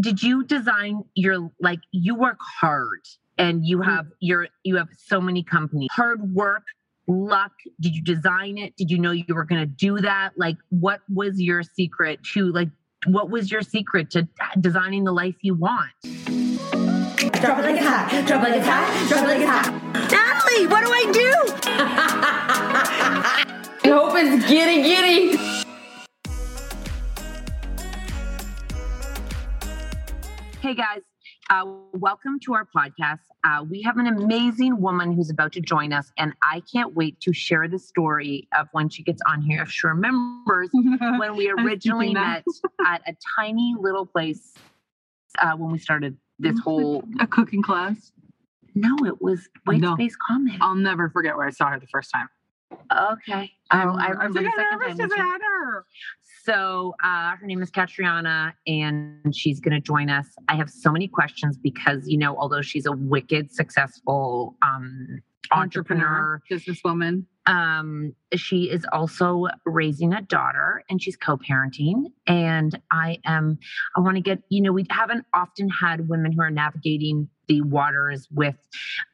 Did you design your like you work hard and you mm-hmm. have your you have so many companies hard work luck did you design it did you know you were going to do that like what was your secret to like what was your secret to designing the life you want Drop it like it's hot. Drop it like it's hot. Drop it like it's hot. Natalie, what do I do? I hope it's giddy giddy. Hey guys uh, welcome to our podcast uh, we have an amazing woman who's about to join us and i can't wait to share the story of when she gets on here if she remembers when we originally met at a tiny little place uh, when we started this whole a cooking class. no it was white No. space comment I'll never forget where I saw her the first time. Okay I, I remember the second time as when I she- had her. So uh, her name is Catriona, and she's going to join us. I have so many questions because you know, although she's a wicked successful um, entrepreneur, businesswoman. um, she is also raising a daughter, and she's co-parenting. And I am, I want to get, you know, we haven't often had women who are navigating the waters with,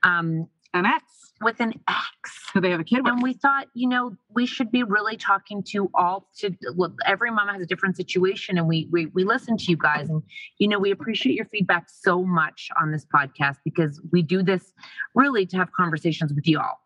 um, An ex. With an ex. So they have a kid with. And we thought, you know, we should be really talking to all to well, every mom has a different situation, and we we we listen to you guys, and you know, we appreciate your feedback so much on this podcast because we do this really to have conversations with you all.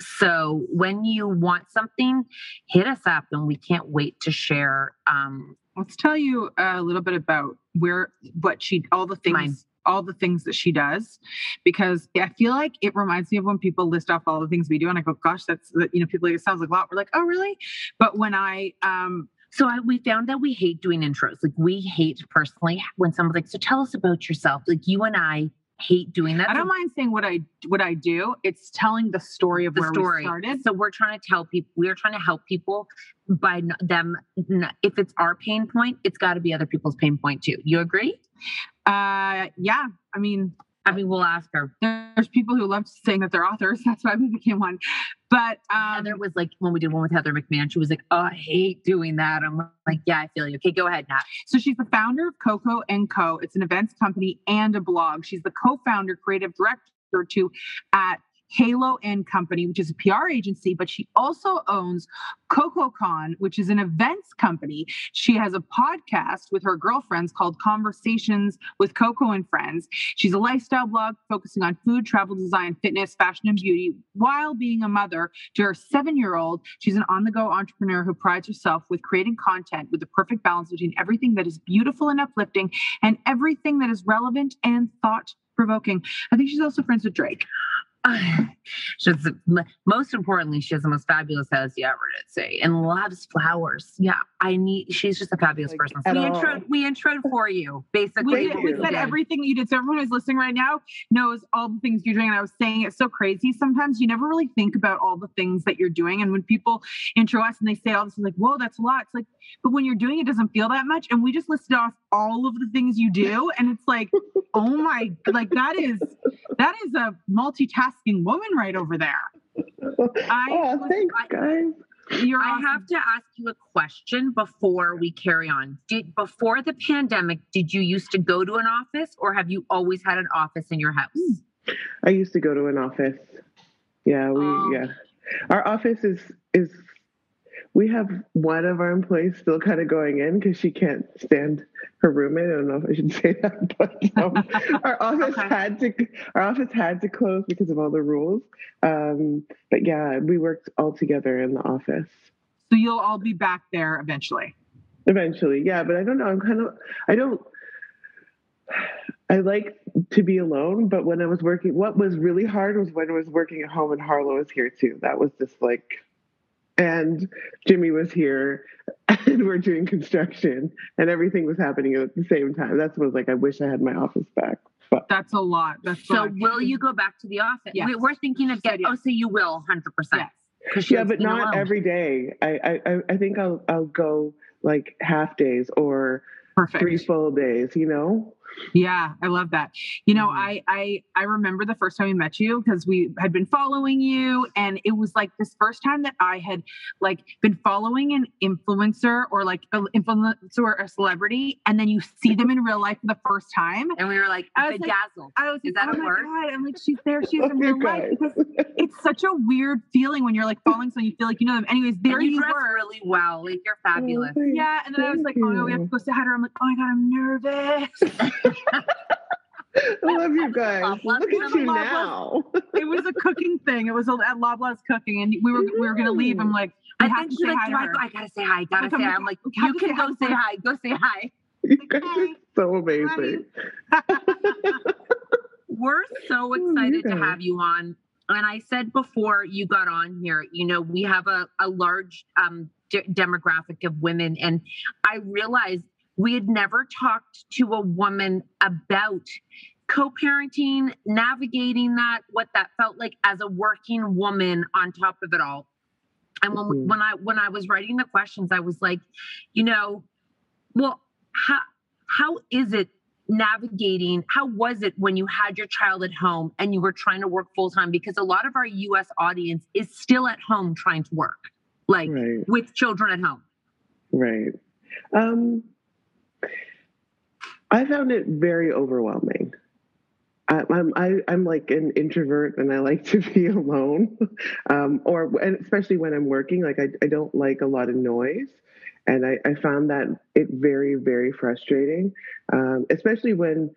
So when you want something, hit us up, and we can't wait to share. Um, Let's tell you a little bit about where what she all the things Mine. All the things that she does because I feel like it reminds me of when people list off all the things we do and I go gosh that's you know people like it sounds like a lot we're like oh really but when I um So I, we found that we hate doing intros. Like we hate personally when someone's like, "So tell us about yourself." Like you and I hate doing that. I don't mind saying what I what I do. It's telling the story of the where story. we started. So we're trying to tell people, we're trying to help people by them. If it's our pain point, it's got to be other people's pain point too. You agree? Uh, yeah. I mean, I mean, we'll ask her. there's people who love saying that they're authors. That's why we became one. But um, Heather was like, when we did one with Heather McMahan, she was like, oh, I hate doing that. I'm like, yeah, I feel you. Okay, go ahead, Nat. So she's the founder of Coco and Co. It's an events company and a blog. She's the co-founder, creative director to at Halo and Company, which is a PR agency, but she also owns CocoCon, which is an events company. She has a podcast with her girlfriends called Conversations with Coco and Friends. She's a lifestyle blog focusing on food, travel, design, fitness, fashion, and beauty while being a mother to her seven year old. She's an on the go entrepreneur who prides herself with creating content with the perfect balance between everything that is beautiful and uplifting and everything that is relevant and thought provoking. I think she's also friends with Drake. She's most importantly, she has the most fabulous house you ever did see and loves flowers. Yeah, I need. She's just a fabulous Like, person. So we all. intro we introed for you basically. We, we said everything you did. So everyone who's listening right now knows all the things you're doing. And I was saying it's so crazy. Sometimes you never really think about all the things that you're doing. And when people intro us and they say all this, I'm like, whoa, that's a lot. It's like, but when you're doing it, it doesn't feel that much. And we just listed off all of the things you do. And it's like, oh my, like that is that is a multitasking woman right over there. I oh, thanks, I- guys. You're I awesome. have to ask you a question before we carry on. Did before the pandemic, did you used to go to an office or have you always had an office in your house? Hmm. I used to go to an office. Yeah, we Oh. yeah. Our office is is we have one of our employees still kind of going in because she can't stand her roommate. I don't know if I should say that, but um, our office Okay. had to our office had to close because of all the rules. Um, but yeah, we worked all together in the office. so you'll all be back there eventually. Eventually, yeah, but I don't know. I'm kind of I don't I like to be alone, but when I was working what was really hard was when I was working at home and Harlow was here too. That was just like and Jimmy was here and we're doing construction and everything was happening at the same time. That's what I was like I wish I had my office back. But That's a lot. That's So so will you go back to the office? Yes. We, we're thinking of She said getting. Oh, so you will, hundred percent. Yes. Because yeah, but not every day. I, I I- I think I'll I'll go like half days or perfect. three full days, you know? Yeah, I love that. You know, Mhm. I I I remember the first time we met you because we had been following you, and it was like this first time that I had like been following an influencer or like an influencer or a celebrity, and then you see them in real life for the first time. And we were like, I was like, bedazzled. I was Is like, that oh a my word? god! I'm like, she's there. She's in Oh, real life because it's such a weird feeling when you're like following someone you feel like you know them. Anyways, there and you you dress were. really well. Like you're fabulous. Oh, Yeah, and then I was like, Thank oh no, we have to go say hi to her. I'm like, oh my god, I'm nervous. I love you guys. Love, love, Look at you love, now. it was a cooking thing. It was a, at Loblaws cooking, and we were we were gonna leave. I'm like, we I have to say like, hi to I, go? I gotta say hi. Gotta Like, say I'm hi. like, I'm like, we you can go say first. hi. Go say hi. You guys are so amazing. We're so Oh, you excited to have you on. And I said before you got on here, you know, we have a, a large um, de- demographic of women. And I realized we had never talked to a woman about co-parenting, navigating that, what that felt like as a working woman on top of it all. And when Mhm. when I when I was writing the questions, I was like, you know, well, how how is it navigating how was it when you had your child at home and you were trying to work full time because a lot of our US audience is still at home trying to work like Right, with children at home right. Um, I found it very overwhelming. I, I'm I, I'm like an introvert, and I like to be alone, um, or and especially when I'm working. Like I, I don't like a lot of noise, and I, I found that it very very frustrating, um, especially when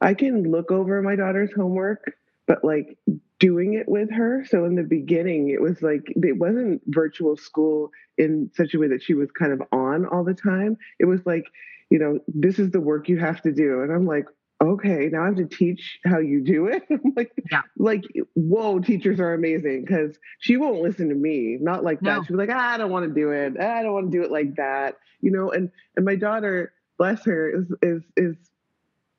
I can look over my daughter's homework, but like doing it with her. So in the beginning, it was like it wasn't virtual school in such a way that she was kind of on all the time. It was like, you know, this is the work you have to do, and I'm like okay, now I have to teach how you do it. I'm like, Yeah. like, whoa, teachers are amazing because she won't listen to me. Not like No. that. She'll be like, ah, I don't want to do it. Ah, I don't want to do it like that. You know, and and my daughter, bless her, is is is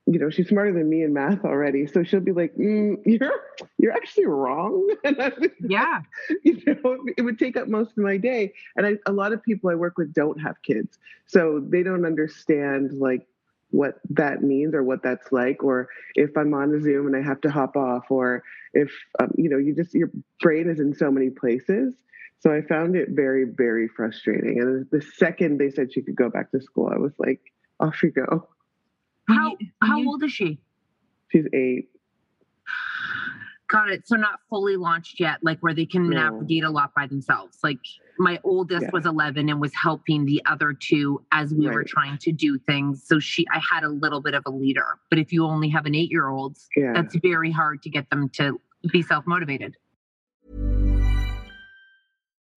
you know, she's smarter than me in math already. So she'll be like, mm, "You're you're actually wrong." yeah, you know, it would take up most of my day. And I, a lot of people I work with don't have kids, so they don't understand like what that means or what that's like, or if I'm on a Zoom and I have to hop off, or if um, you know, you just your brain is in so many places. So I found it very, very frustrating. And the second they said she could go back to school, I was like, off you go. How how old is she? She's eight. Got it. So not fully launched yet, like where they can No. navigate a lot by themselves. Like my oldest Yeah. was 11 and was helping the other two as we were trying to do things. So she, I had a little bit of a leader. But if you only have an eight year old, Yeah. that's very hard to get them to be self motivated.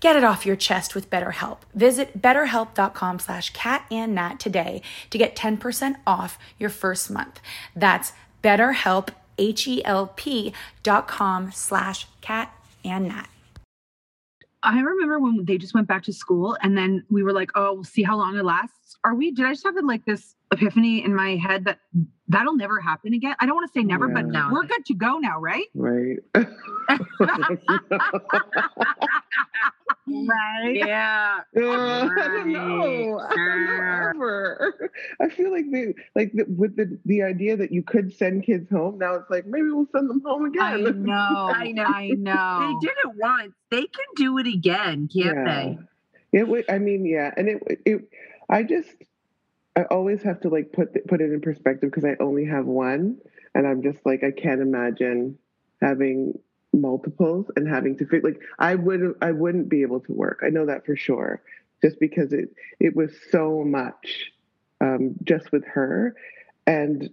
Get it off your chest with BetterHelp. Visit betterhelp.com slash cat and nat today to get 10% off your first month. That's betterhelp, H-E-L-P dot com slash cat and nat. I remember when they just went back to school and then we were like, oh, we'll see how long it lasts. Are we, did I just have like this epiphany in my head that that'll never happen again? I don't want to say never, but Yeah. we're good to go now, right? Right. right. Yeah. Uh, I don't know. I don't know ever. I feel like they like the, with the the idea that you could send kids home. Now it's like maybe we'll send them home again. I know. I know. I know. They did it once. They can do it again, can't they? It would. I mean, yeah, and it. It. I just. I always have to like put put it in perspective because I only have one, and I'm just like I can't imagine having multiples and having to like I would I wouldn't be able to work. I know that for sure, just because it it was so much, um, just with her, and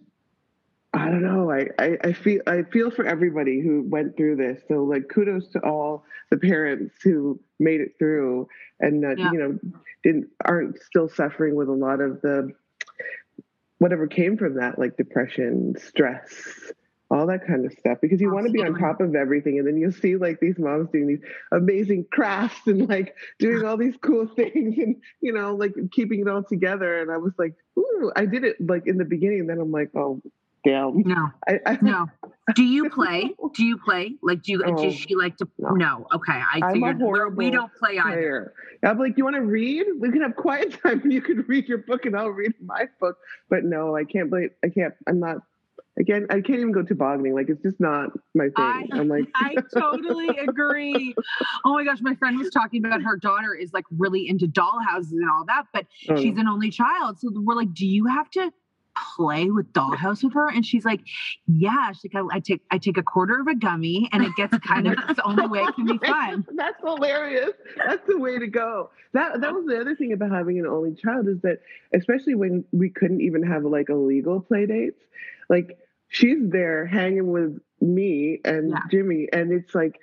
I don't know. I, I, I feel I feel for everybody who went through this. So like kudos to all the parents who made it through and uh, Yeah. you know didn't aren't still suffering with a lot of the whatever came from that like depression, stress, all that kind of stuff because you want to be on top of everything and then you'll see like these moms doing these amazing crafts and like doing all these cool things and you know like keeping it all together and i was like ooh i did it like in the beginning and then i'm like oh damn No, I, I, no. Do you play? Do you play? Like, do you? Oh, does she like to? No. Okay, I figured we don't play either. player. I'm like, you want to read? We can have quiet time. You can read your book, and I'll read my book. But no, I can't play. I can't. I'm not. Again, I can't even go tobogganing. Like it's just not my thing. I, I'm like, I totally agree. Oh my gosh, my friend was talking about her daughter is like really into dollhouses and all that, but Oh. she's an only child. So we're like, do you have to play with dollhouse with her? And she's like, yeah. She's like, I, I take I take a quarter of a gummy, and it gets kind of it's the only way it can be fun. That's hilarious. That's the way to go. That that was the other thing about having an only child is that especially when we couldn't even have like illegal play dates, like she's there hanging with me and Jimmy, and it's like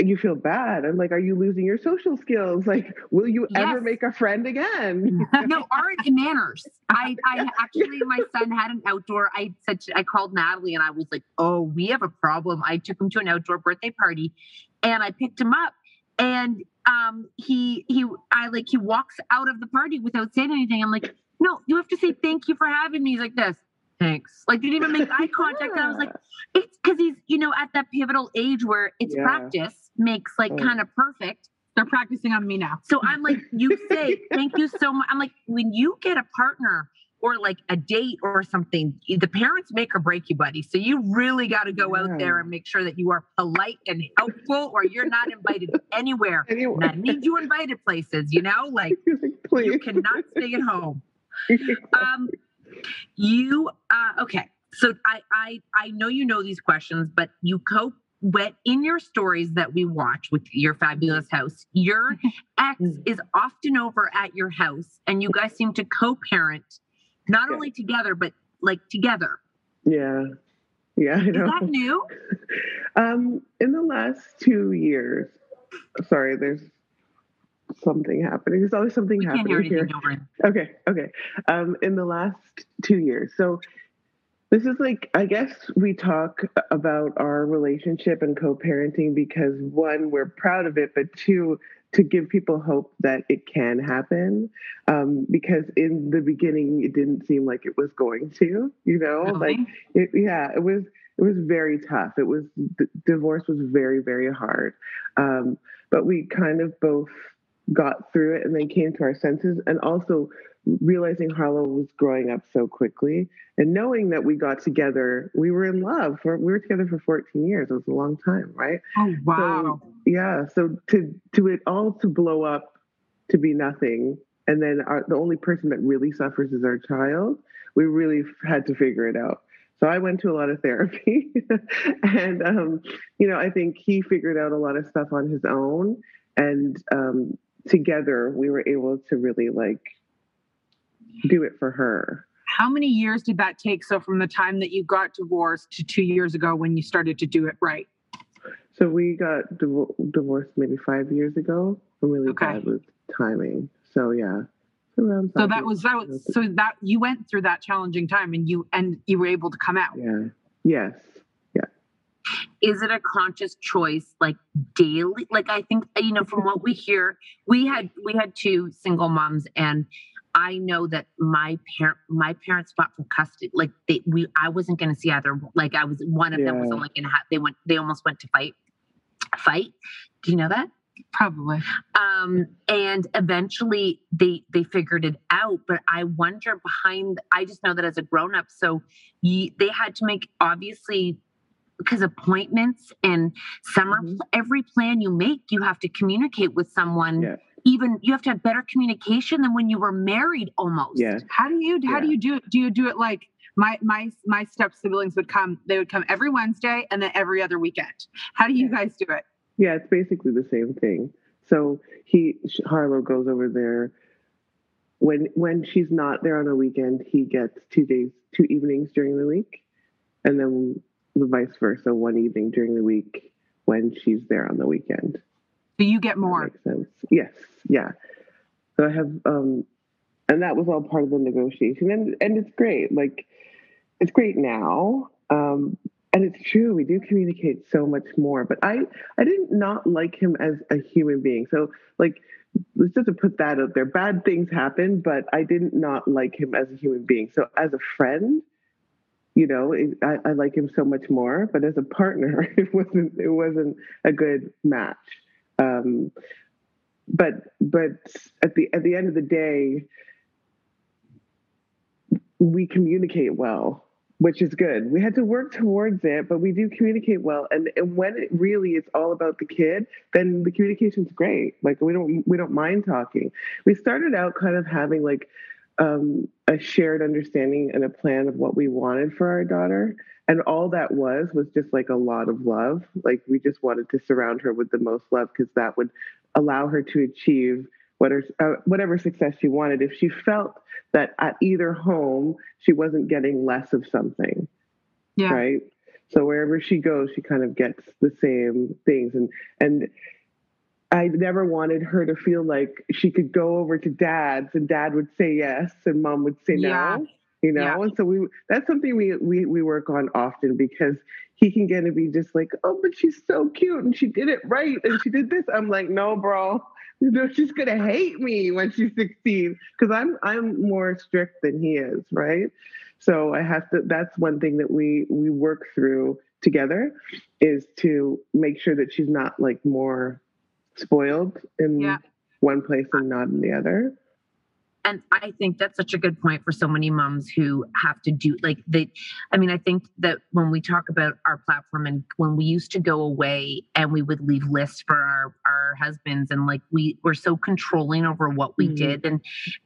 you feel bad. I'm like, are you losing your social skills? Like, will you ever make a friend again? no, art and manners. I, I actually, my son had an outdoor. I said, I called Natalie and I was like, oh, we have a problem. I took him to an outdoor birthday party and I picked him up and um, he, he, I like, he walks out of the party without saying anything. I'm like, no, you have to say thank you for having me. He's like this. Thanks. Like didn't even make eye contact. And I was like, it's because he's, you know, at that pivotal age where it's Yeah. practice makes like Oh. kind of perfect. They're practicing on me now. So I'm like, you say thank you so much. I'm like, when you get a partner or like a date or something, the parents make or break you, buddy. So you really got to go out there and make sure that you are polite and helpful, or you're not invited anywhere. And I need you invited places, you know, like you cannot stay at home. Um, you uh, okay? So I I I know you know these questions, but you cope went in your stories that we watch with your fabulous house. Your ex is often over at your house, and you guys seem to co-parent, not only together but like together. Yeah. Yeah, I know. Is that new? Um, in the last two years, sorry, there's something happening. There's always something We happening here. Okay, okay. Um, in the last two years, so this is like I guess we talk about our relationship and co-parenting because one, we're proud of it, but two, to give people hope that it can happen. Um, because in the beginning, it didn't seem like it was going to. You know, like it, yeah, it was. It was very tough. It was d- divorce was very very hard, um, but we kind of both got through it and then came to our senses and also realizing Harlow was growing up so quickly and knowing that we got together, we were in love for we were together for 14 years. It was a long time, right? Oh wow. So, yeah. So to to it all to blow up to be nothing and then our, the only person that really suffers is our child, we really f- had to figure it out. So I went to a lot of therapy and um, you know, I think he figured out a lot of stuff on his own and um, together we were able to really like do it for her. How many years did that take? So from the time that you got divorced to two years ago when you started to do it right? So we got div- divorced maybe five years ago. I'm really bad with timing. So yeah, around So that was that was so that you went through that challenging time and you and you were able to come out. Yeah. Yes. Yeah. is it a conscious choice like daily like i think you know from what we hear we had we had two single moms and i know that my parent my parents fought for custody like they we i wasn't going to see either like i was one of them was only going to have they went they almost went to fight fight do you know that Probably. um and eventually they they figured it out but i wonder behind i just know that as a grown-up so ye, they had to make obviously because appointments and summer Mm-hmm. every plan you make you have to communicate with someone even you have to have better communication than when you were married almost Yeah. How do you how do you do it? Do you do it like my my my step siblings would come, they would come every Wednesday and then every other weekend. How do you guys do it? Yeah, it's basically the same thing. So he Harlow goes over there when when she's not there on a weekend. He gets two days, two evenings during the week, and then the vice versa, one evening during the week when she's there on the weekend. You get more. Makes sense. Yes. Yeah. So I have, um, and that was all part of the negotiation, and and it's great. Like, it's great now. Um, and it's true we do communicate so much more but i i didn't not like him as a human being so like let's just put that out there bad things happen but i didn't not like him as a human being so as a friend you know it, I, I like him so much more but as a partner it wasn't it wasn't a good match um but but at the at the end of the day we communicate well which is good. We had to work towards it, but we do communicate well. And, and when it really is all about the kid, then the communication's great. Like we don't we don't mind talking. We started out kind of having like um, a shared understanding and a plan of what we wanted for our daughter. And all that was was just like a lot of love. Like we just wanted to surround her with the most love because that would allow her to achieve whatever, uh, whatever success she wanted if she felt that at either home she wasn't getting less of something yeah. right so wherever she goes she kind of gets the same things and and I never wanted her to feel like she could go over to dad's and dad would say yes and mom would say no. Yeah. You know, yeah. and so we that's something we, we we work on often because he can get to be just like, oh, but she's so cute and she did it right and she did this. I'm like, no, bro, you know, she's gonna hate me when she's 16 because I'm I'm more strict than he is, right? So I have to. That's one thing that we we work through together is to make sure that she's not like more spoiled in yeah. one place and not in the other and i think that's such a good point for so many moms who have to do like they i mean i think that when we talk about our platform and when we used to go away and we would leave lists for our our husbands and like we were so controlling over what we mm-hmm. did and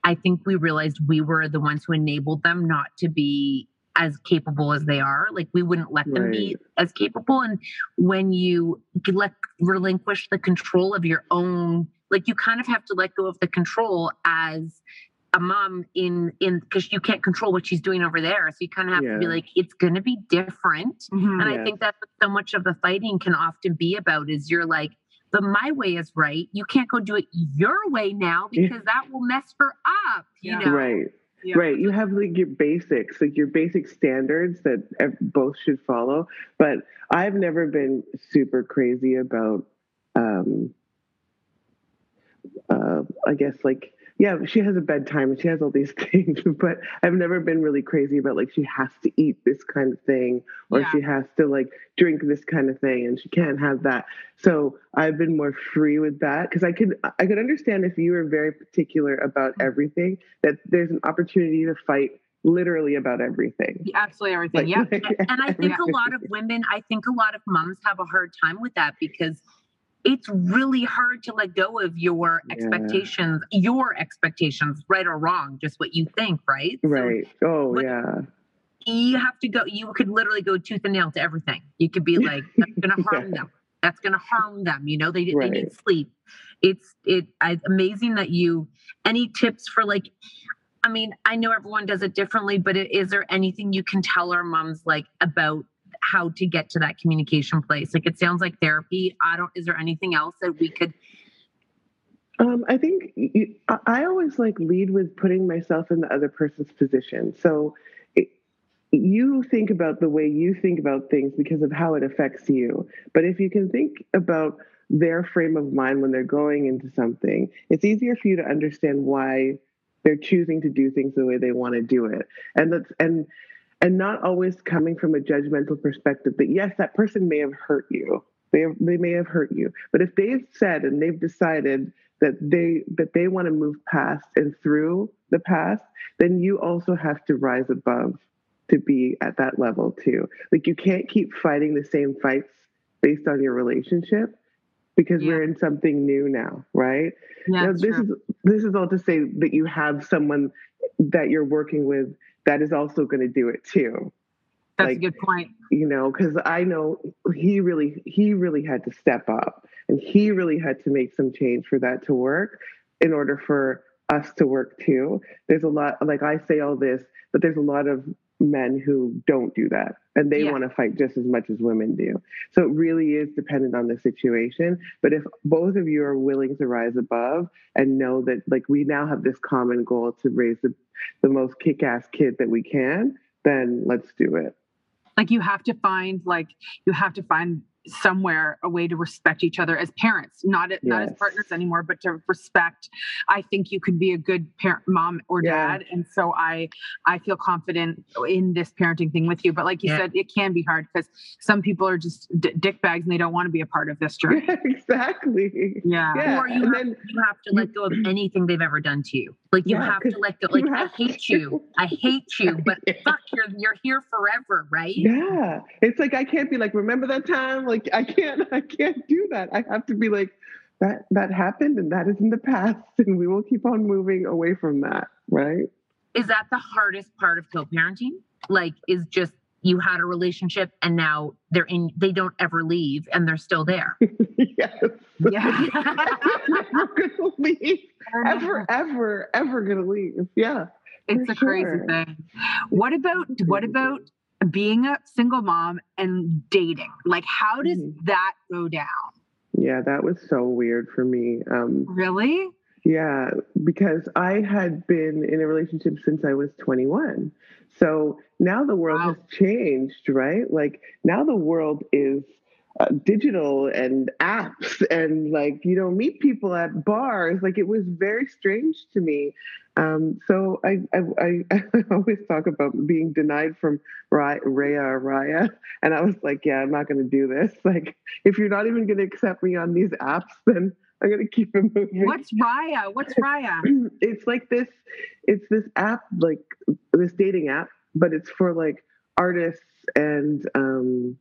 i think we realized we were the ones who enabled them not to be as capable as they are like we wouldn't let them right. be as capable. And when you let relinquish the control of your own like you kind of have to let go of the control as a mom in in because you can't control what she's doing over there. So you kind of have yeah. to be like it's going to be different. Mm-hmm, and yeah. i think that's so much of the fighting can often be about is you're like but my way is right. You can't go do it your way now because that will mess her up you know? Right yeah. Right. You have like your basics, like your basic standards that both should follow. But I've never been super crazy about, um, uh, I guess, like yeah, she has a bedtime and she has all these things, but I've never been really crazy about like she has to eat this kind of thing or yeah. she has to like drink this kind of thing and she can't have that. So I've been more free with that because I could I could understand if you were very particular about mm-hmm. everything that there's an opportunity to fight literally about everything. Absolutely everything. Like, yeah. and I think a lot of women, I think a lot of moms have a hard time with that because it's really hard to let go of your expectations, yeah. your expectations, right or wrong, just what you think, right? Right. So, oh, yeah. You have to go, you could literally go tooth and nail to everything. You could be like, that's going to harm yeah. them. That's going to harm them. You know, they, right. they need sleep. It's it it's amazing that you, any tips for like, I mean, I know everyone does it differently, but is there anything you can tell our moms like about how to get to that communication place? Like it sounds like therapy. I don't, is there anything else that we could? Um, I think you, I always like lead with putting myself in the other person's position. So it, you think about the way you think about things because of how it affects you. But if you can think about their frame of mind when they're going into something, it's easier for you to understand why they're choosing to do things the way they want to do it. And that's and and not always coming from a judgmental perspective that yes that person may have hurt you they, have, they may have hurt you but if they've said and they've decided that they that they want to move past and through the past then you also have to rise above to be at that level too like you can't keep fighting the same fights based on your relationship because yeah. we're in something new now right yeah, now, this true. is this is all to say that you have someone that you're working with that is also going to do it too. That's like, a good point. You know, because I know he really he really had to step up and he really had to make some change for that to work in order for us to work too. There's a lot like I say all this, but there's a lot of men who don't do that and they yeah. want to fight just as much as women do. So it really is dependent on the situation. But if both of you are willing to rise above and know that like we now have this common goal to raise the the most kick ass kid that we can, then let's do it. Like you have to find like you have to find somewhere a way to respect each other as parents, not not as partners anymore, but to respect. I think you can be a good parent, mom or Yeah. dad, and so I I feel confident in this parenting thing with you. But like you Yeah. said, it can be hard because some people are just d- dick bags and they don't want to be a part of this journey. Yeah, exactly. Yeah. Yeah, or you have, then- you have to let go of anything they've ever done to you. Like you Yeah, have to let go. Like I hate to. you. I hate you, but fuck, you're you're here forever, right? Yeah. It's like I can't be like, remember that time? Like I can't I can't do that. I have to be like, that that happened and that is in the past and we will keep on moving away from that. Right? Is that the hardest part of co-parenting? Like, is just you had a relationship and now they're in. They don't ever leave and they're still there. yes. Yeah. Never gonna leave. Ever, ever, ever gonna leave. Yeah. It's for a crazy thing. What about what about being a single mom and dating? Like how does Mhm. that go down? Yeah, that was so weird for me. Um Really? Yeah, because I had been in a relationship since I was 21. So now the world Wow. has changed, right? Like now the world is uh, digital and apps and like you know meet people at bars. Like it was very strange to me. Um, so I, I, I, always talk about being denied from Ray- Raya Raya. And I was like yeah I'm not going to do this. Like if you're not even going to accept me on these apps then I'm going to keep it moving What's Raya? What's Raya? it's like this it's this app like this dating app but it's for like artists and um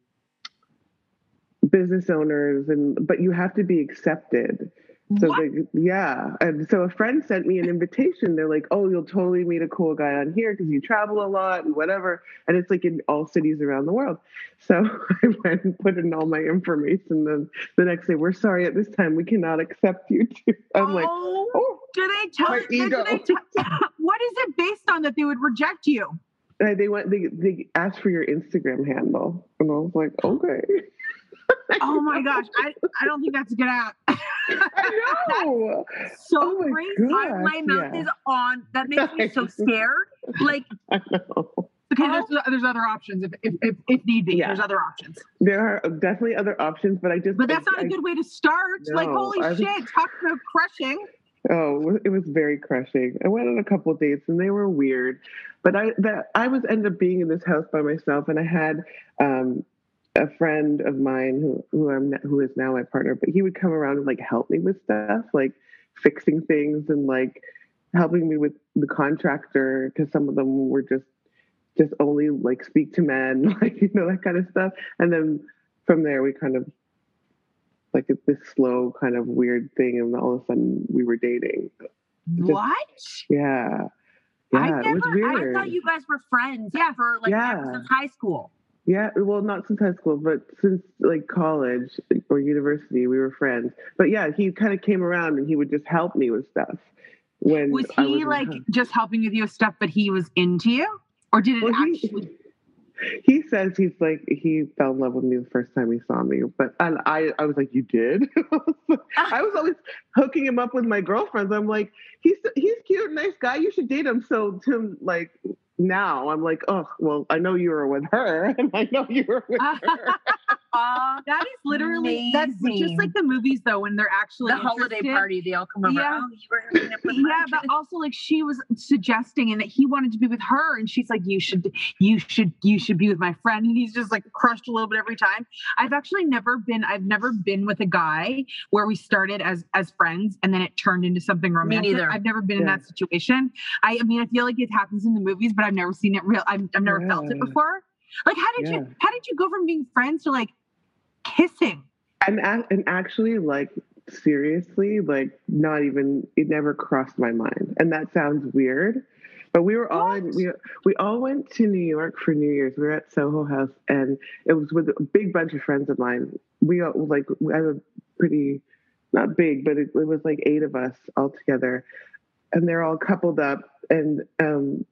business owners and but you have to be accepted so What? they, yeah and so a friend sent me an invitation they're like oh you'll totally meet a cool guy on here because you travel a lot and whatever and it's like in all cities around the world so i went and put in all my information then the next day we're sorry at this time we cannot accept you too i'm like oh, oh do they tell my do ego. they tell- what is it based on that they would reject you? Uh, they went. They they asked for your Instagram handle, and I was like, okay. Oh my gosh, I, I don't think that's a good app. I know. so Oh my crazy. Gosh, my mouth yeah. is on. That makes me so scared. Like I know. Okay, there's there's other options if if if, if need be. Yeah. There's other options. There are definitely other options, but I just. But that's not a good way to start. like holy I was- shit, talk about crushing. Oh, it was very crushing. I went on a couple dates and they were weird, but I that I was ended up being in this house by myself, and I had um, a friend of mine who who I'm who is now my partner, but he would come around and like help me with stuff, like fixing things and like helping me with the contractor because some of them were just just only like speak to men, like you know that kind of stuff, and then from there we kind of like it's this slow kind of weird thing and all of a sudden we were dating What? yeah I yeah it was never. weird I thought you guys were friends. Yeah. for like Yeah. high school. Yeah well not since high school but since like college or university we were friends. But yeah he kind of came around and he would just help me with stuff when Was he in like just helping with you with stuff, but he was into you? Or did it Well, he- actually he says he's like he fell in love with me the first time he saw me but and i i was like you did? I was always hooking him up with my girlfriends. I'm like he's he's cute nice guy. You should date him. So to like now i'm like oh well i know you were with her and i know you were with her Uh, that is literally that's just like the movies though when they're actually the holiday party, they all come over. Yeah. Oh, you were hooking up with yeah, but also like she was suggesting and that he wanted to be with her, and she's like, "You should, you should, you should be with my friend." And he's just like crushed a little bit every time. I've actually never been, I've never been with a guy where we started as as friends and then it turned into something romantic. neither. I've never been in that situation. I, I mean, I feel like it happens in the movies, but I've never seen it real. I've, I've never felt it before. Like, how did Yeah. you, how did you go from being friends to like kissing? and a- and actually like seriously like not even it never crossed my mind and that sounds weird but we were all in, we we all went to New York for New Year's. We were at Soho House, and it was with a big bunch of friends of mine. We all like I have a pretty not big, but it, it was like eight of us all together, and they're all coupled up. And um,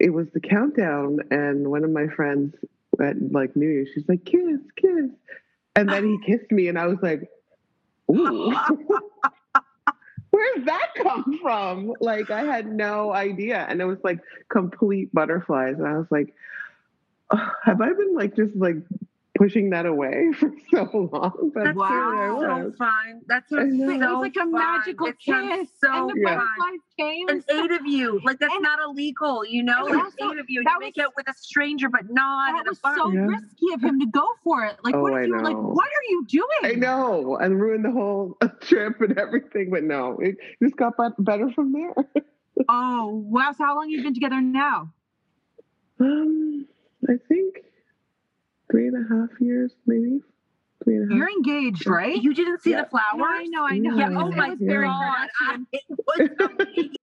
it was the countdown, and one of my friends at like New Year's, she's like, "Kiss, kiss," and then he kissed me, and I was like, "Ooh." where Where's that come from? Like I had no idea, and it was like complete butterflies, and I was like, have I been like just like pushing that away for so long? But That's clearly I so was. fun. That's I so. It was like a fun. magical It kiss, So and the Yeah. butterflies came. and eight of you, like that's And- not illegal, you know. Like also, eight of you, and that you make was- out with a stranger, but not that in a was so Yeah. risky of him to go for it. Like, what Oh, if you were like, what are you doing? I know, and ruined the whole trip and everything. But no, it just got bet- better from there. Oh, wow. So how long you been together now? Um, I think three and a half years, maybe three and a half. You're engaged, right? You didn't see Yeah. the flowers? No, I know, I know. Yeah. Yeah. Oh my It was god, Kardashian. it was.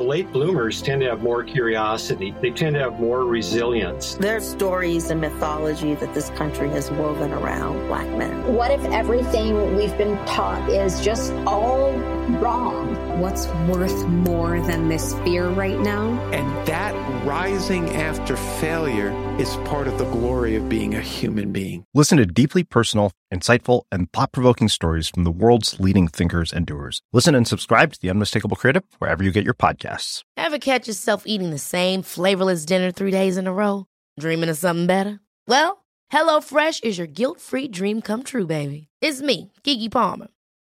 Late bloomers tend to have more curiosity. They tend to have more resilience. There's stories and mythology that this country has woven around black men. What if everything we've been taught is just all wrong? What's worth more than this fear right now? And that rising after failure is part of the glory of being a human being. Listen to deeply personal, insightful, and thought provoking stories from the world's leading thinkers and doers. Listen and subscribe to The Unmistakable Creative wherever you get your podcasts. Ever catch yourself eating the same flavorless dinner three days in a row? Dreaming of something better? Well, HelloFresh is your guilt free dream come true, baby. It's me, Keke Palmer.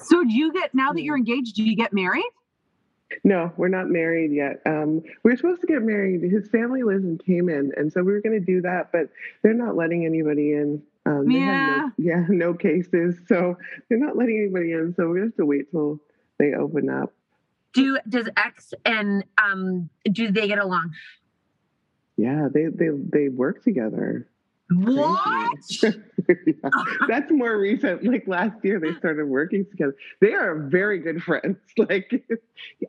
So do you get now that you're engaged, do you get married? No, we're not married yet. Um, we were supposed to get married. His family lives in Cayman, and so we were going to do that, but they're not letting anybody in. Um, have no, yeah, no cases, so they're not letting anybody in. So we're have to wait till they open up. Do does X and um do they get along? Yeah, they they they work together. What? That's more recent. Like last year, they started working together. They are very good friends. Like,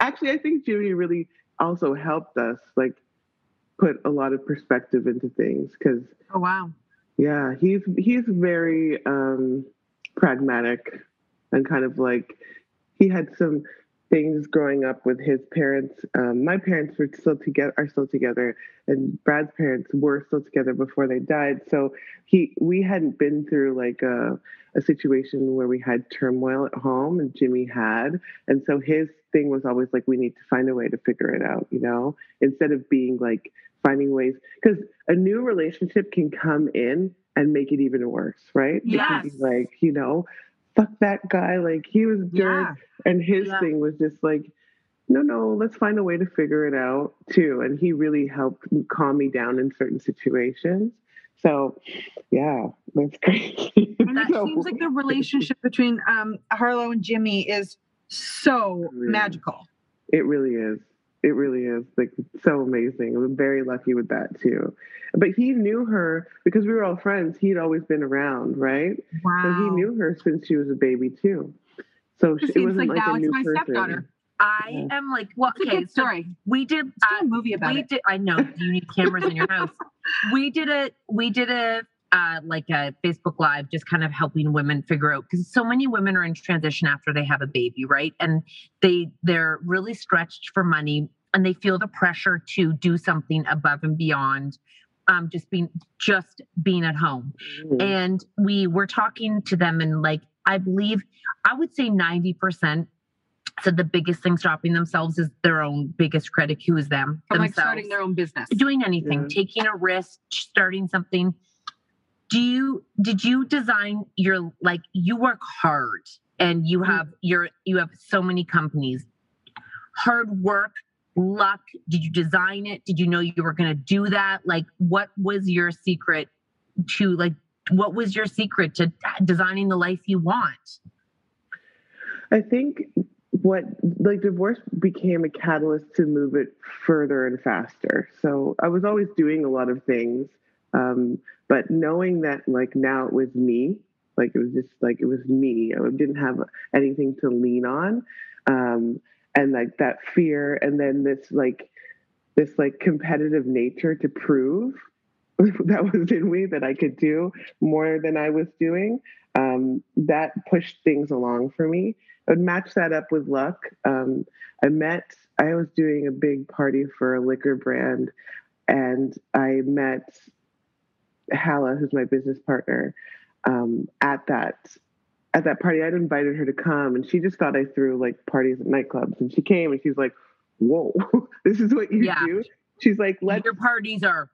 actually, I think Jimmy really also helped us like put a lot of perspective into things because Oh wow. yeah, he's he's very um, pragmatic and kind of like he had some things growing up with his parents. Um, my parents were still together, are still together, and Brad's parents were still together before they died. So he, we hadn't been through like a, a situation where we had turmoil at home, and Jimmy had, and so his thing was always like, we need to find a way to figure it out, you know, instead of being like finding ways because a new relationship can come in and make it even worse, right? It can be like, you know, fuck that guy. Like he was dirt, Yeah. And his Yeah. thing was just like, no, no, let's find a way to figure it out too. And he really helped calm me down in certain situations. So, yeah, that's crazy. And it seems like the relationship between um Harlow and Jimmy is so magical. It really is. It really is like so amazing. I'm very lucky with that too. But he knew her because we were all friends. He'd always been around, right? Wow. So he knew her since she was a baby too. So Just it seems wasn't like like, now a it's new my person. stepdaughter. I am like, well, It's a okay, good so we did do a uh, movie about we it. Did, I know you need cameras in your house. We did a we did a uh, like a Facebook Live, just kind of helping women figure out because so many women are in transition after they have a baby, right? And they they're really stretched for money, and they feel the pressure to do something above and beyond um, just being just being at home. Mm. And we were talking to them, and like I believe I would say ninety percent said the biggest thing stopping themselves is their own biggest critic, who is them From like starting their own business. doing anything, taking a risk, starting something. Do you did you design your like you work hard and you mm-hmm. have your you have so many companies. Hard work, luck, did you design it? Did you know you were going to do that? Like what was your secret to like what was your secret to designing the life you want? I think what like divorce became a catalyst to move it further and faster. So I was always doing a lot of things, um, but knowing that like now it was me, like it was just like it was me. I didn't have anything to lean on, um, and like that fear, and then this like this like competitive nature to prove that was in me that I could do more than I was doing. Um, that pushed things along for me. I would match that up with luck. Um, I met, I was doing a big party for a liquor brand, and I met Hala, who's my business partner, um, at that at that party. I'd invited her to come, and she just thought I threw like parties at nightclubs, and she came, and she's like, "Whoa, this is what you Yeah. do." She's like, "Let's." Your parties are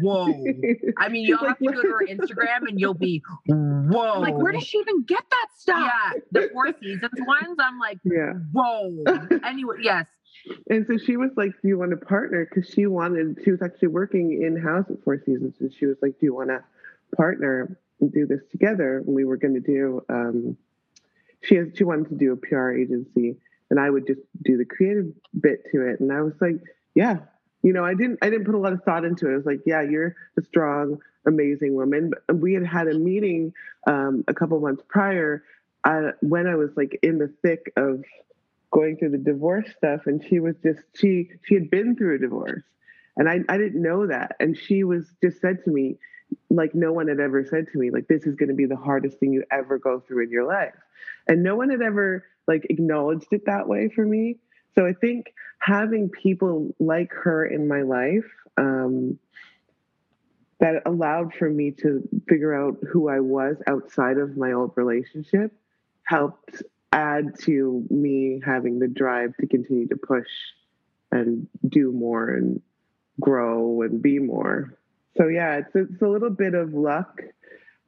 whoa. I mean, you'll have to go to her Instagram and you'll be whoa. Like, where does she even get that stuff? Yeah, the Four Seasons ones. I'm like, Yeah. whoa. Anyway, yes. And so she was like, "Do you want to partner?" Because she wanted. She was actually working in house at Four Seasons, and she was like, "Do you want to partner and do this together?" And we were going to do. Um, she has. She wanted to do a PR agency, and I would just do the creative bit to it. And I was like, "Yeah." You know, I didn't. I didn't put a lot of thought into it. I was like, "Yeah, you're a strong, amazing woman." But we had had a meeting um, a couple months prior uh, when I was like in the thick of going through the divorce stuff and she was just she she had been through a divorce. And I, I didn't know that. And she was just said to me like no one had ever said to me like this is going to be the hardest thing you ever go through in your life. And no one had ever like acknowledged it that way for me. So i think having people like her in my life um, that allowed for me to figure out who i was outside of my old relationship helped add to me having the drive to continue to push and do more and grow and be more. So yeah, it's it's a little bit of luck.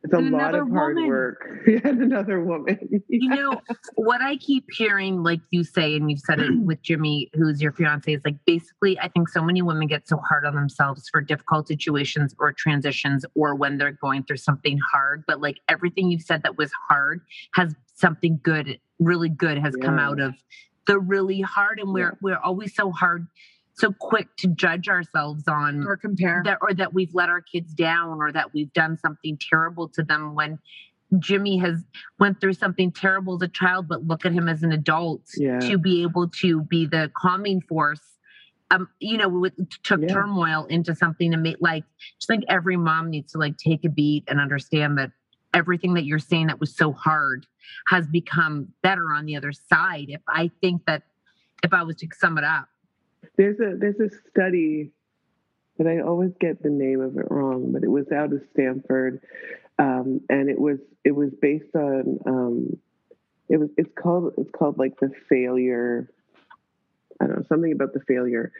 It's a lot of hard woman. work. and another woman. You know, what I keep hearing, like you say, and you've said it with Jimmy, who's your fiance, is like basically, I think so many women get so hard on themselves for difficult situations or transitions or when they're going through something hard. But like everything you've said that was hard has something good, really good has come out of the really hard. And we're we're always so hard, so quick to judge ourselves on or compare that or that we've let our kids down or that we've done something terrible to them when Jimmy has went through something terrible as a child, but look at him as an adult Yeah. to be able to be the calming force. Um, you know, with took Yeah. turmoil into something to make like just like every mom needs to like take a beat and understand that everything that you're saying that was so hard has become better on the other side. If I think that if I was to sum it up, There's a there's a study that I always get the name of it wrong, but it was out of Stanford, um, and it was it was based on um, it was it's called it's called like the failure. I don't know something about the failure,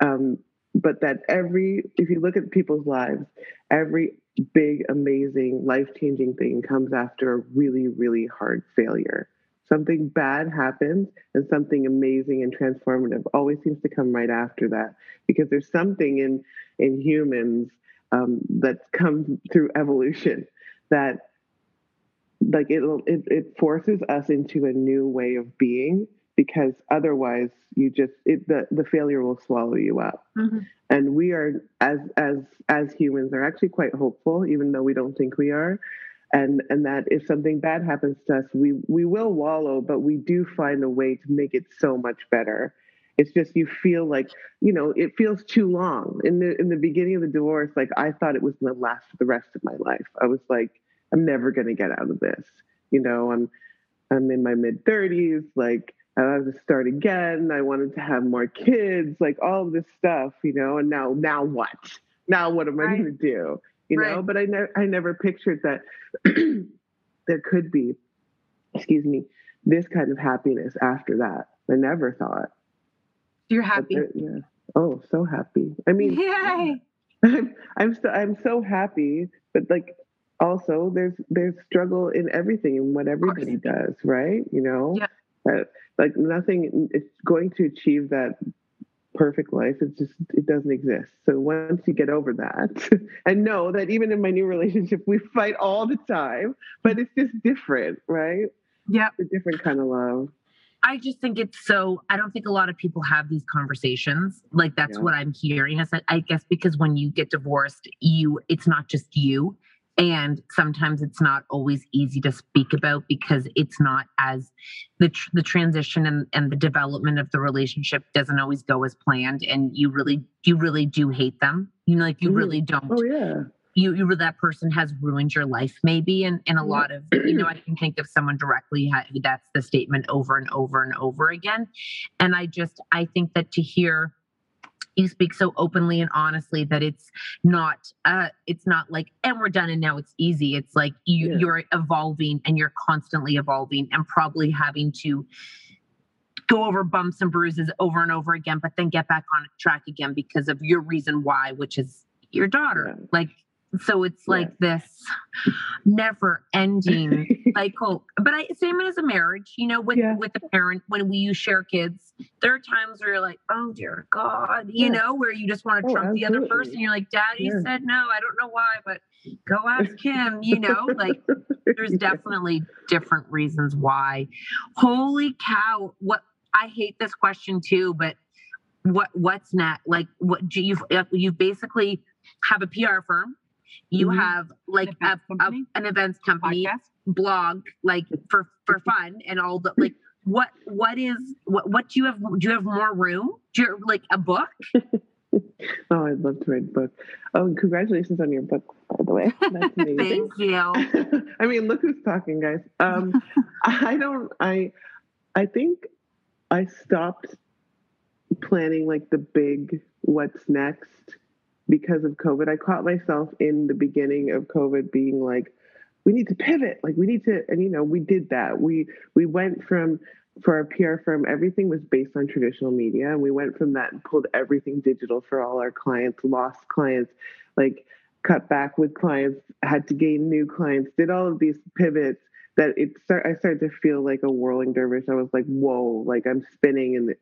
um, but that every if you look at people's lives, every big amazing life changing thing comes after a really really hard failure. Something bad happens and something amazing and transformative always seems to come right after that because there's something in in humans um, that's come through evolution that like it'll it, it forces us into a new way of being because otherwise you just it the, the failure will swallow you up. Mm-hmm. And we are as as as humans are actually quite hopeful even though we don't think we are. And and that if something bad happens to us we we will wallow but we do find a way to make it so much better. It's just you feel like you know it feels too long. In the in the beginning of the divorce like i thought it was going to last the rest of my life. I was like i'm never going to get out of this. You know i'm i'm in my mid 30s like i wanted to start again. I wanted to have more kids like all of this stuff you know and now now what? Now what am i going to do? You know but i never i never pictured that there could be excuse me this kind of happiness after that. I never thought. You're happy. there- yeah. Oh so happy. I mean Yay. I'm I'm so I'm so happy, but like also there's there's struggle in everything and what everybody does, right? You know, Yeah. Uh, like nothing. It's going to achieve that perfect life. It just it doesn't exist. So once you get over that and know that even in my new relationship we fight all the time, but it's just different, right? Yeah. It's a different kind of love. I just think it's so. I don't think a lot of people have these conversations. Like that's Yeah. what I'm hearing. Is that I guess because when you get divorced, you it's not just you, and sometimes it's not always easy to speak about because it's not as the tr- the transition and and the development of the relationship doesn't always go as planned, and you really you really do hate them. You know, like you mm. really don't Oh yeah. you you that person has ruined your life maybe and in a mm. lot of you know i can think of someone directly that's the statement over and over and over again and i just i think that to hear you speak so openly and honestly that it's not uh it's not like and we're done and now it's easy. It's like you Yeah. you're evolving and you're constantly evolving and probably having to go over bumps and bruises over and over again but then get back on track again because of your reason why which is your daughter. Like so it's like this never ending cycle. But i same as a marriage you know with with a parent when we you share kids there are times where you're like oh dear god you Yeah. know where you just want to Oh, trump the other person you're like daddy Yeah. said no i don't know why but go ask him you know like there's definitely different reasons why. Holy cow what i hate this question too but what what's next like what do you you've basically have a pr firm you Mhm. have like a, a- an events company blog like for for fun and all the like what what is what what do you have do you have more room do you like a book Oh, I'd love to write a book. Oh, congratulations on your book, by the way. That's amazing. thank you I mean, look who's talking, guys. Um, I don't. I I think I stopped planning like the big what's next because of COVID. I caught myself in the beginning of COVID being like, we need to pivot. Like we need to, and you know, we did that. We we went from for our PR firm, everything was based on traditional media, and we went from that and pulled everything digital for all our clients. Lost clients, like cut back with clients, had to gain new clients, did all of these pivots that it start I started to feel like a whirling dervish. I was like, whoa, like I'm spinning and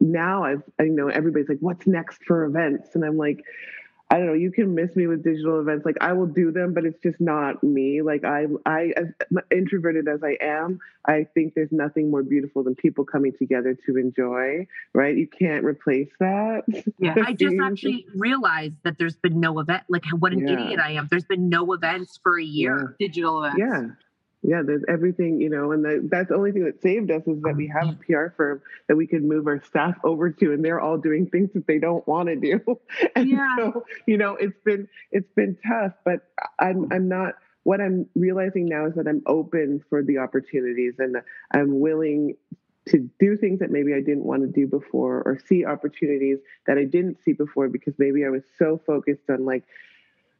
now I've I know everybody's like, what's next for events? And I'm like, I don't know, you can miss me with digital events. Like I will do them, but it's just not me. Like I I as introverted as I am, I think there's nothing more beautiful than people coming together to enjoy, right? You can't replace that. Yeah. I just actually realized that there's been no event. Like what an Yeah. idiot I am. There's been no events for a year. Digital events. Yeah. Yeah, there's everything, you know, and the, that's the only thing that saved us is that we have a mm-hmm. PR firm that we could move our staff over to, and they're all doing things that they don't want to do. And Yeah. so, you know, it's been it's been tough, but I'm I'm not. What I'm realizing now is that I'm open for the opportunities, and I'm willing to do things that maybe I didn't want to do before, or see opportunities that I didn't see before because maybe I was so focused on like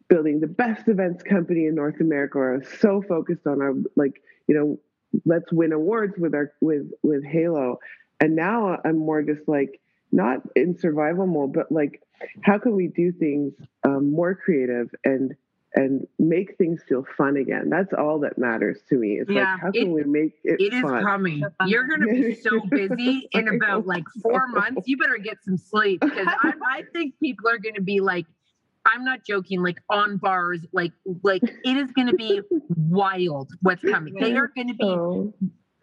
building the best events company in North America or so focused on our like, you know, let's win awards with our with with Halo. And now I'm more just like not in survival mode, but like how can we do things um, more creative and and make things feel fun again? That's all that matters to me. It's Yeah, like how can it- we make it It is fun? coming. You're going to be so busy in about like four months. You better get some sleep because I, I think people are going to be like, I'm not joking, like on bars, like like it is going to be wild what's coming. They are going to be.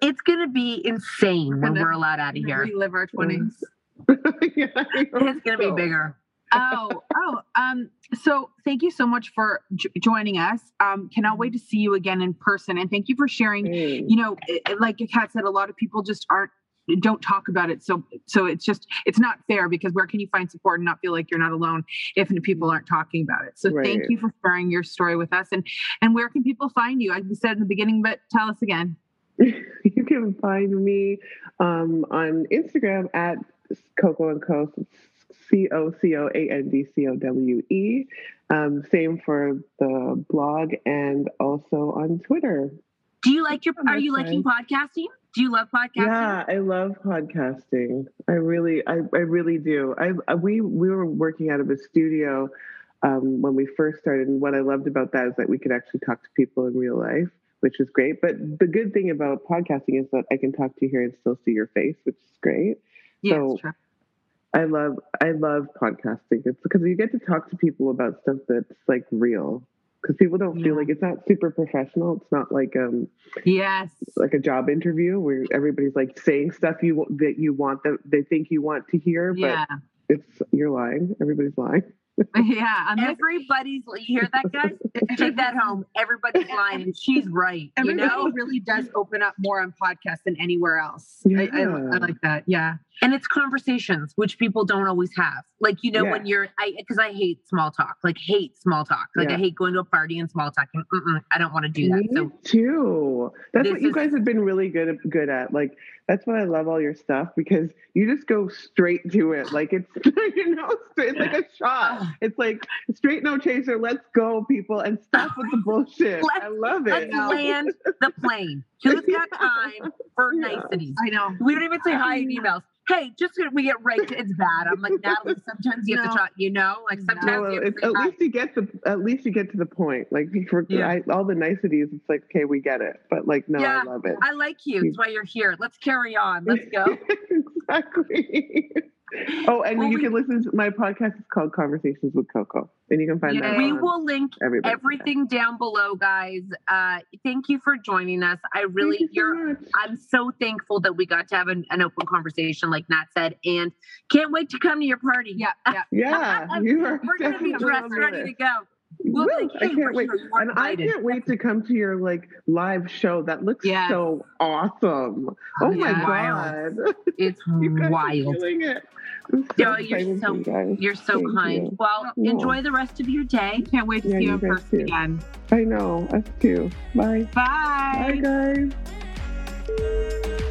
It's going to be insane when we're allowed out of here. Relive our twenties. It's going to be bigger. oh, oh, um, so thank you so much for j- joining us. Um, cannot wait to see you again in person, and thank you for sharing. You know, it- it- like Kat said, a lot of people just aren't don't talk about it. So, so it's just it's not fair because where can you find support and not feel like you're not alone if people aren't talking about it? So, thank you for sharing your story with us. And and where can people find you? I said in the beginning, but tell us again. you can find me um, on Instagram at Coco and Co. C O C O A N D C O W E. Um, same for the blog and also on Twitter. Do you like your? Are you liking podcasting? Do you love podcasting? Yeah, I love podcasting. I really, I, I really do. I, I we we were working out of a studio um, when we first started, and what I loved about that is that we could actually talk to people in real life, which is great. But the good thing about podcasting is that I can talk to you here and still see your face, which is great. Yeah, so. I love I love podcasting. It's because you get to talk to people about stuff that's like real. Because people don't feel like it's not super professional. It's not like um yes like a job interview where everybody's like saying stuff you that you want that they think you want to hear, but Yeah. it's you're lying. Everybody's lying. yeah, and this- Everybody's, you hear that, guys? Take that home. Everybody's lying, and she's right. You Everybody know, really does open up more on podcasts than anywhere else. I, I, I like that. Yeah. And it's conversations which people don't always have. Like you know, Yeah. when you're, I because I hate small talk. Like hate small talk. Like I hate going to a party and small talking. Mm-mm, I don't want to do that. Me So too. That's what you is- guys have been really good at, good at. Like that's why I love all your stuff because you just go straight to it. Like it's you know it's like a shot. It's like straight no chaser. Let's go, people, and stop with the bullshit. I love it. let's land the plane. Who's got time for niceties? I know. We don't even say hi in mm. emails. Hey, just we get to- It's bad. I'm like Natalie. Sometimes you have to talk. You know, like sometimes No, you have to at least you get the at least you get to the point. Like for Yeah. I, all the niceties, it's like okay, we get it. But like, no, yeah, I love it. I like you. That's why you're here. Let's carry on. Let's go. exactly. Oh, and Well, you we- can listen to my podcast. It's called Conversations with Coco, and you can find that. we on will link everybody. everything down below, guys. Uh, thank you for joining us. I really, you so you're. much. I'm so thankful that we got to have an, an open conversation, like Nat said, and can't wait to come to your party. Yeah. Yeah. Yeah, you are We're gonna be dressed ready to go. We'll Woo, I hey, can't wait, here. You are and I can't wait to come to your like live show. That looks Yes. so awesome. Oh my Yeah. god, It's you guys are wild. killing it. You're so you you're so Thank kind. you. Well, No. enjoy the rest of your day. Can't wait to Yeah, see you you in person too. again. I know. Us too. Bye. Bye. Bye, guys.